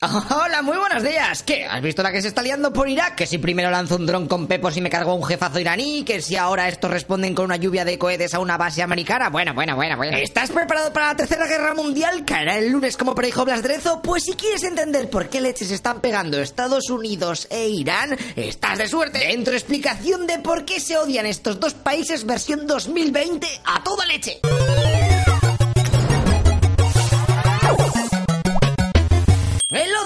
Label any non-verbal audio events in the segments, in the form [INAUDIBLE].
[LAUGHS] Hola, muy buenos días. ¿Qué? ¿Has visto la que se está liando por Irak? Que si primero lanzo un dron con pepos y me cargo un jefazo iraní, que si ahora estos responden con una lluvia de cohetes a una base americana. Bueno, bueno, bueno, bueno. ¿Estás preparado para la tercera guerra mundial? ¿Caerá el lunes como predijo Blas Drezo? Pues si quieres entender por qué leches están pegando Estados Unidos e Irán, estás de suerte. Dentro explicación de por qué se odian estos dos países versión 2020 a toda leche.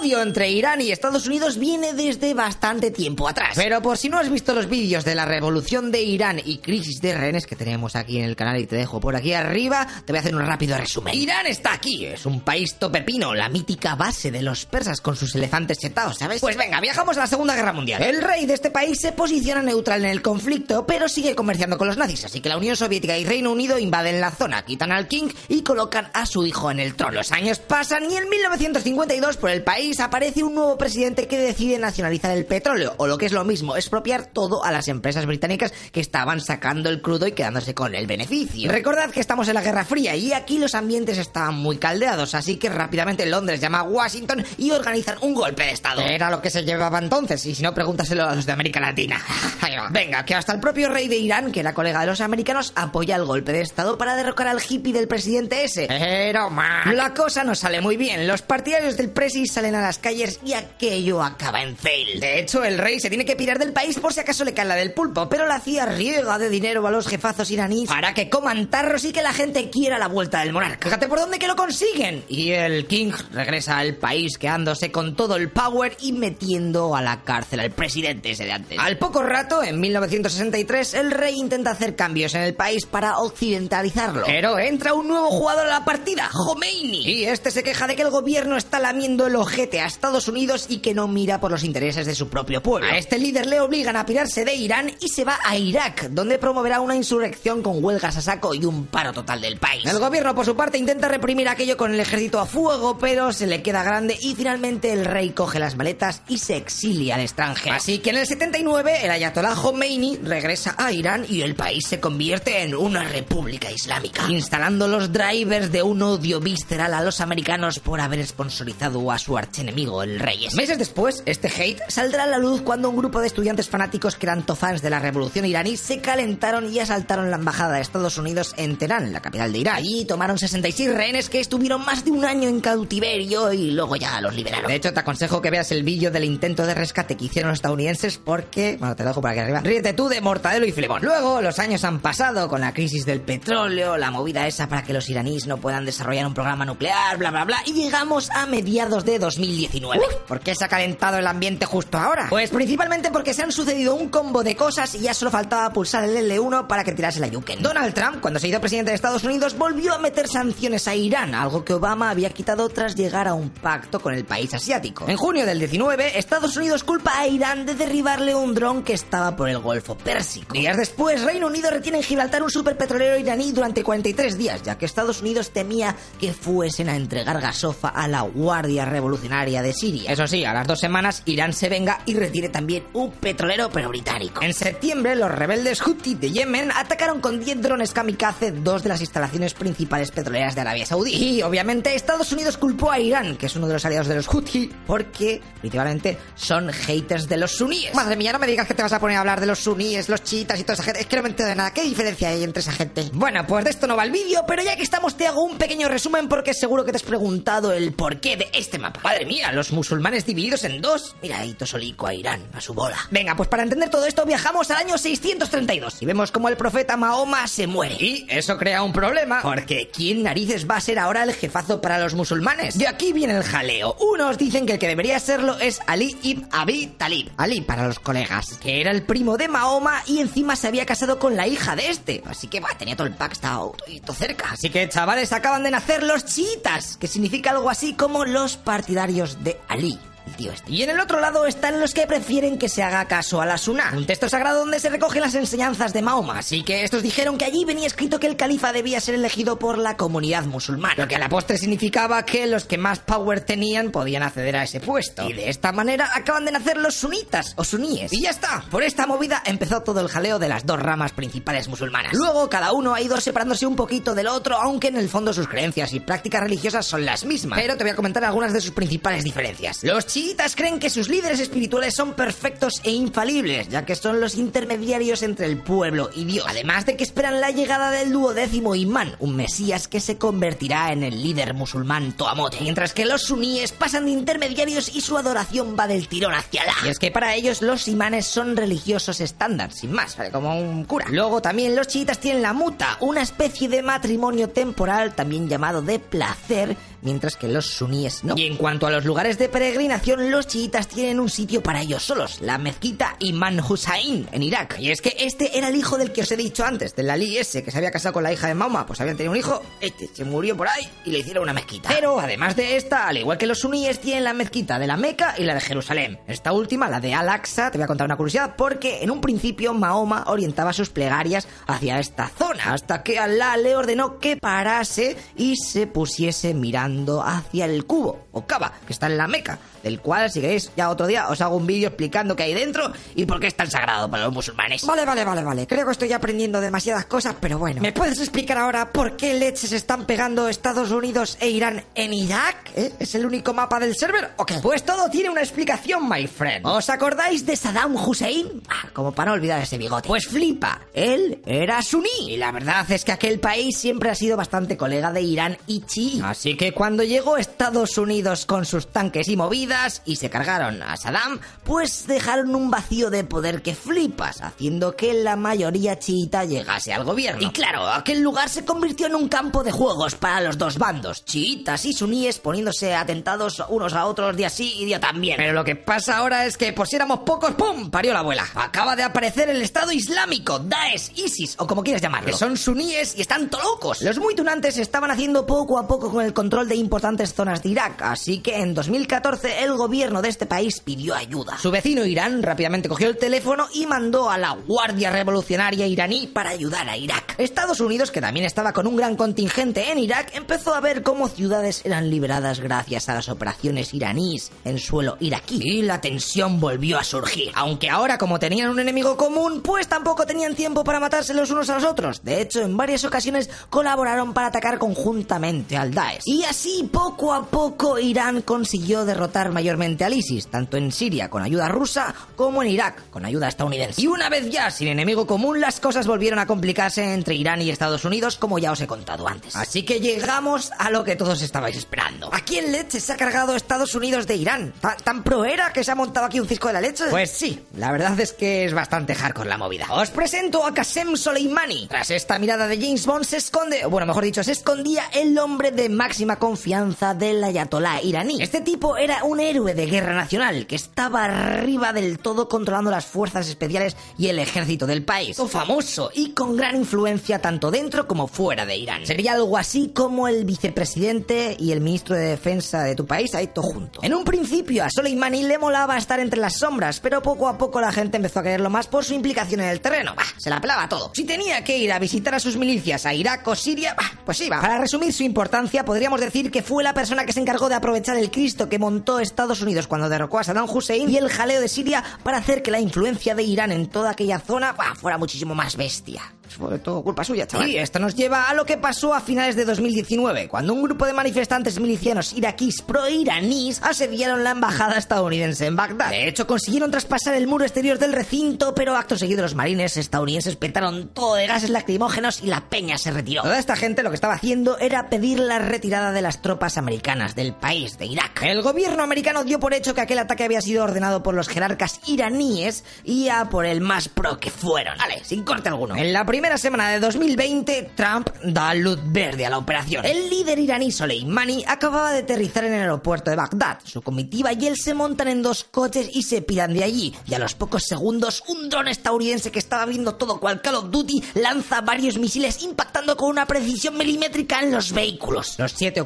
Odio entre Irán y Estados Unidos viene desde bastante tiempo atrás. Pero por si no has visto los vídeos de la revolución de Irán y crisis de rehenes que tenemos aquí en el canal y te dejo por aquí arriba, te voy a hacer un rápido resumen. Irán está aquí, es un país topepino, la mítica base de los persas con sus elefantes setados, ¿sabes? Pues venga, viajamos a la Segunda Guerra Mundial. El rey de este país se posiciona neutral en el conflicto, pero sigue comerciando con los nazis, así que la Unión Soviética y Reino Unido invaden la zona, quitan al king y colocan a su hijo en el trono. Los años pasan y en 1952 por el país aparece un nuevo presidente que decide nacionalizar el petróleo, o lo que es lo mismo, expropiar todo a las empresas británicas que estaban sacando el crudo y quedándose con el beneficio. Recordad que estamos en la Guerra Fría y aquí los ambientes estaban muy caldeados, así que rápidamente Londres llama a Washington y organizan un golpe de Estado. Era lo que se llevaba entonces, y si no, pregúntaselo a los de América Latina. [LAUGHS] Venga, que hasta el propio rey de Irán, que era colega de los americanos, apoya el golpe de Estado para derrocar al hippie del presidente ese. Pero mal. La cosa no sale muy bien. Los partidarios del presi salen a las calles y aquello acaba en fail. De hecho, el rey se tiene que pirar del país por si acaso le cae la del pulpo, pero la CIA riega de dinero a los jefazos iraníes para que coman tarros y que la gente quiera la vuelta del monarca. Fíjate por dónde que lo consiguen. Y el king regresa al país quedándose con todo el power y metiendo a la cárcel al presidente ese de antes. Al poco rato, en 1963, el rey intenta hacer cambios en el país para occidentalizarlo. Pero entra un nuevo jugador a la partida, Khomeini. Y este se queja de que el gobierno está lamiendo el ojete a Estados Unidos y que no mira por los intereses de su propio pueblo. A este líder le obligan a pirarse de Irán y se va a Irak, donde promoverá una insurrección con huelgas a saco y un paro total del país. El gobierno, por su parte, intenta reprimir aquello con el ejército a fuego, pero se le queda grande y finalmente el rey coge las maletas y se exilia al extranjero. Así que en el 79, el ayatollah Khomeini regresa a Irán y el país se convierte en una república islámica, instalando los drivers de un odio visceral a los americanos por haber sponsorizado a su archenemigo, el rey. Meses después, este hate saldrá a la luz cuando un grupo de estudiantes fanáticos que eran fans de la revolución iraní se calentaron y asaltaron la embajada de Estados Unidos en Teherán, la capital de Irán. Allí tomaron 66 rehenes que estuvieron más de un año en cautiverio y luego ya los liberaron. De hecho, te aconsejo que veas el vídeo del intento de rescate que hicieron los estadounidenses porque, bueno, te lo dejo por aquí arriba. Ríete tú de Mortadelo y Filemón. Luego, los años han pasado con la crisis del petróleo, la movida esa para que los iraníes no puedan desarrollar un programa nuclear, bla, bla, bla, y llegamos a mediados de 2019. ¿Por qué se ha calentado el ambiente justo ahora? Pues principalmente porque se han sucedido un combo de cosas y ya solo faltaba pulsar el L1 para que tirase la yuken. Donald Trump, cuando se hizo presidente de Estados Unidos, volvió a meter sanciones a Irán, algo que Obama había quitado tras llegar a un pacto con el país asiático. En junio del 19, Estados Unidos culpa a Irán de derribarle un dron que estaba por el Golfo Pérsico. Días después, Reino Unido retiene en Gibraltar un superpetrolero iraní durante 43 días, ya que Estados Unidos temía que fuesen a entregar gasofa a la Guardia Revolucionaria de Siria. Eso sí, a las dos semanas Irán se venga y retire también un petrolero pero británico. En septiembre, los rebeldes Houthi de Yemen atacaron con 10 drones kamikaze dos de las instalaciones principales petroleras de Arabia Saudí. Y obviamente Estados Unidos culpó a Irán, que es uno de los aliados de los Houthi, porque principalmente son haters de los suníes. Madre mía, no me digas que te vas a poner a hablar de los suníes, los chiitas y toda esa gente. Es que no me entero de nada. ¿Qué diferencia hay entre esa gente? Bueno, pues de esto no va el vídeo, pero ya que estamos te hago un pequeño resumen porque seguro que te has preguntado el porqué de este mapa. Madre mía, los musulmanes divididos en dos. Mira ahí Tosolico a Irán, a su bola. Venga, pues para entender todo esto viajamos al año 632 y vemos cómo el profeta Mahoma se muere. Y eso crea un problema, porque ¿quién narices va a ser ahora el jefazo para los musulmanes? Y aquí viene el jaleo. Unos dicen que el que debería serlo es Ali ibn Abi Talib. Ali para los colegas, que era el primo de Mahoma y encima se había casado con la hija de este. Así que va, tenía todo el pack, estaba todo cerca. Así que chavales, acaban de nacer los chiitas, que significa algo así como los partidarios de Ali. Este. Y en el otro lado están los que prefieren que se haga caso a la Sunnah, un texto sagrado donde se recogen las enseñanzas de Mahoma. Así que estos dijeron que allí venía escrito que el califa debía ser elegido por la comunidad musulmana, lo que a la postre significaba que los que más power tenían podían acceder a ese puesto. Y de esta manera acaban de nacer los sunitas o suníes. Y ya está, por esta movida empezó todo el jaleo de las dos ramas principales musulmanas. Luego cada uno ha ido separándose un poquito del otro, aunque en el fondo sus creencias y prácticas religiosas son las mismas. Pero te voy a comentar algunas de sus principales diferencias. Los chiitas creen que sus líderes espirituales son perfectos e infalibles, ya que son los intermediarios entre el pueblo y Dios. Además de que esperan la llegada del duodécimo imán, un mesías que se convertirá en el líder musulmán Toamote. Mientras que los suníes pasan de intermediarios y su adoración va del tirón hacia Allah. Y es que para ellos los imanes son religiosos estándar, sin más, ¿vale? como un cura. Luego también los chiitas tienen la muta, una especie de matrimonio temporal, también llamado de placer, mientras que los suníes no. Y en cuanto a los lugares de peregrinación, los chiitas tienen un sitio para ellos solos, la mezquita Imam Hussain, en Irak. Y es que este era el hijo del que os he dicho antes, del Ali ese, que se había casado con la hija de Mahoma, pues habían tenido un hijo, este se murió por ahí y le hicieron una mezquita. Pero además de esta, al igual que los suníes, tienen la mezquita de la Meca y la de Jerusalén. Esta última, la de Al-Aqsa, te voy a contar una curiosidad, porque en un principio Mahoma orientaba sus plegarias hacia esta zona, hasta que Allah le ordenó que parase y se pusiese mirando hacia el cubo, o Kaaba, que está en la Meca, del cual, si queréis, ya otro día os hago un vídeo explicando qué hay dentro y por qué es tan sagrado para los musulmanes. Vale, vale, vale, vale. Creo que estoy aprendiendo demasiadas cosas, pero bueno. ¿Me puedes explicar ahora por qué leches están pegando Estados Unidos e Irán en Irak? ¿Eh? ¿Es el único mapa del server o qué? Pues todo tiene una explicación, my friend. ¿Os acordáis de Saddam Hussein? Ah, como para no olvidar ese bigote. Pues flipa, él era suní. Y la verdad es que aquel país siempre ha sido bastante colega de Irán y chi. Así que cuando llegó Estados Unidos con sus tanques y movidas y se cargaron a Saddam, pues dejaron un vacío de poder que flipas, haciendo que la mayoría chiita llegase al gobierno. Y claro, aquel lugar se convirtió en un campo de juegos para los dos bandos, chiitas y suníes poniéndose atentados unos a otros día sí y día también. Pero lo que pasa ahora es que por si éramos pocos, ¡pum! parió la abuela. Acaba de aparecer el Estado Islámico, Daesh, ISIS o como quieras llamarlo. Que son suníes y están locos. Los muy tunantes estaban haciendo poco a poco con el control de importantes zonas de Irak, así que en 2014 el gobierno de este país pidió ayuda. Su vecino Irán rápidamente cogió el teléfono y mandó a la Guardia Revolucionaria iraní para ayudar a Irak. Estados Unidos, que también estaba con un gran contingente en Irak, empezó a ver cómo ciudades eran liberadas gracias a las operaciones iraníes en suelo iraquí. Y la tensión volvió a surgir. Aunque ahora, como tenían un enemigo común, pues tampoco tenían tiempo para matarse los unos a los otros. De hecho, en varias ocasiones colaboraron para atacar conjuntamente al Daesh. Y así, poco a poco, Irán consiguió derrotar mayormente al ISIS, tanto en Siria con ayuda rusa como en Irak con ayuda estadounidense. Y una vez ya sin enemigo común, las cosas volvieron a complicarse entre Irán y Estados Unidos, como ya os he contado antes. Así que llegamos a lo que todos estabais esperando. ¿A quién leche se ha cargado Estados Unidos de Irán? ¿Tan, tan pro era que se ha montado aquí un cisco de la leche? Pues sí, la verdad es que es bastante hardcore la movida. Os presento a Qasem Soleimani. Tras esta mirada de James Bond se esconde, o bueno, mejor dicho, se escondía el hombre de máxima confianza del ayatolá iraní. Este tipo era un héroe de guerra nacional que estaba arriba del todo controlando las fuerzas especiales y el ejército del país. Famoso y con gran influencia tanto dentro como fuera de Irán. Sería algo así como el vicepresidente y el ministro de defensa de tu país, ahí todo junto. En un principio a Soleimani le molaba estar entre las sombras, pero poco a poco la gente empezó a quererlo más por su implicación en el terreno. Bah, se la pelaba todo. Si tenía que ir a visitar a sus milicias a Irak o Siria, bah, pues iba. Para resumir su importancia, podríamos decir que fue la persona que se encargó de aprovechar el Cristo que montó Estados Unidos cuando derrocó a Saddam Hussein y el jaleo de Siria para hacer que la influencia de Irán en toda aquella zona fuera muchísimo más bestia. Fue todo culpa suya, chaval. Y esto nos lleva a lo que pasó a finales de 2019, cuando un grupo de manifestantes milicianos iraquíes pro-iraníes asediaron la embajada estadounidense en Bagdad. De hecho, consiguieron traspasar el muro exterior del recinto, pero acto seguido los marines estadounidenses petaron todo de gases lacrimógenos y la peña se retiró. Toda esta gente lo que estaba haciendo era pedir la retirada de las tropas americanas del país, de Irak. El gobierno americano dio por hecho que aquel ataque había sido ordenado por los jerarcas iraníes y a por el más pro que fueron. Vale, sin corte alguno. En la primera semana de 2020, Trump da luz verde a la operación. El líder iraní Soleimani acababa de aterrizar en el aeropuerto de Bagdad. Su comitiva y él se montan en dos coches y se piran de allí. Y a los pocos segundos, un dron estadounidense que estaba viendo todo cual Call of Duty lanza varios misiles impactando con una precisión milimétrica en los vehículos. Los siete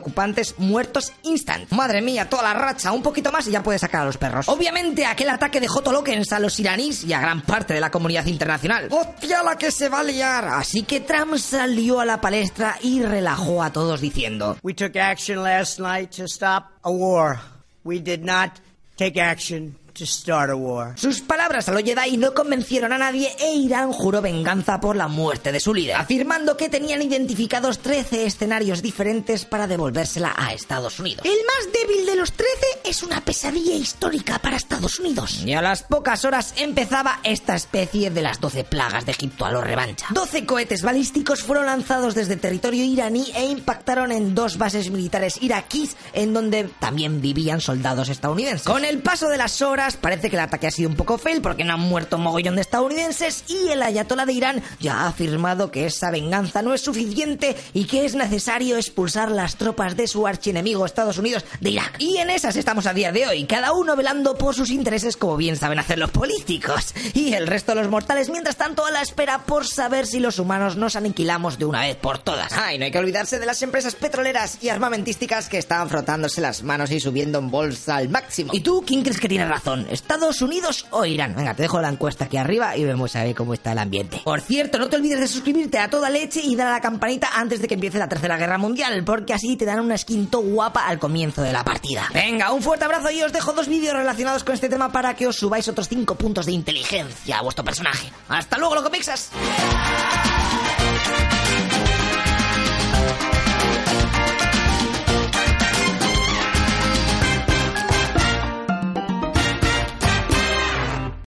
muertos instant. Madre mía, toda la racha, un poquito más y ya puede sacar a los perros. Obviamente, aquel ataque dejó toloquens a los iraníes y a gran parte de la comunidad internacional. ¡Hostia, la que se va a liar! Así que Trump salió a la palestra y relajó a todos diciendo: We took action last night to stop a war. We did not take action sus palabras a los Jedi no convencieron a nadie e Irán juró venganza por la muerte de su líder, afirmando que tenían identificados 13 escenarios diferentes para devolvérsela a Estados Unidos. El más débil de los 13 es una pesadilla histórica para Estados Unidos. Y a las pocas horas empezaba esta especie de las 12 plagas de Egipto a lo revancha. 12 cohetes balísticos fueron lanzados desde territorio iraní e impactaron en dos bases militares iraquíes en donde también vivían soldados estadounidenses. Con el paso de las horas parece que el ataque ha sido un poco fail porque no han muerto un mogollón de estadounidenses y el ayatollah de Irán ya ha afirmado que esa venganza no es suficiente y que es necesario expulsar las tropas de su archienemigo Estados Unidos de Irak. Y en esas estamos a día de hoy, cada uno velando por sus intereses como bien saben hacer los políticos. Y el resto de los mortales, mientras tanto, a la espera por saber si los humanos nos aniquilamos de una vez por todas. Ay, no hay que olvidarse de las empresas petroleras y armamentísticas que estaban frotándose las manos y subiendo en bolsa al máximo. ¿Y tú quién crees que tiene razón? ¿Estados Unidos o Irán? Venga, te dejo la encuesta aquí arriba y vemos a ver cómo está el ambiente. Por cierto, no te olvides de suscribirte a toda leche y dar a la campanita antes de que empiece la Tercera Guerra Mundial, porque así te dan una skin guapa al comienzo de la partida. Venga, un fuerte abrazo y os dejo dos vídeos relacionados con este tema para que os subáis otros 5 puntos de inteligencia a vuestro personaje. ¡Hasta luego, loco pixas!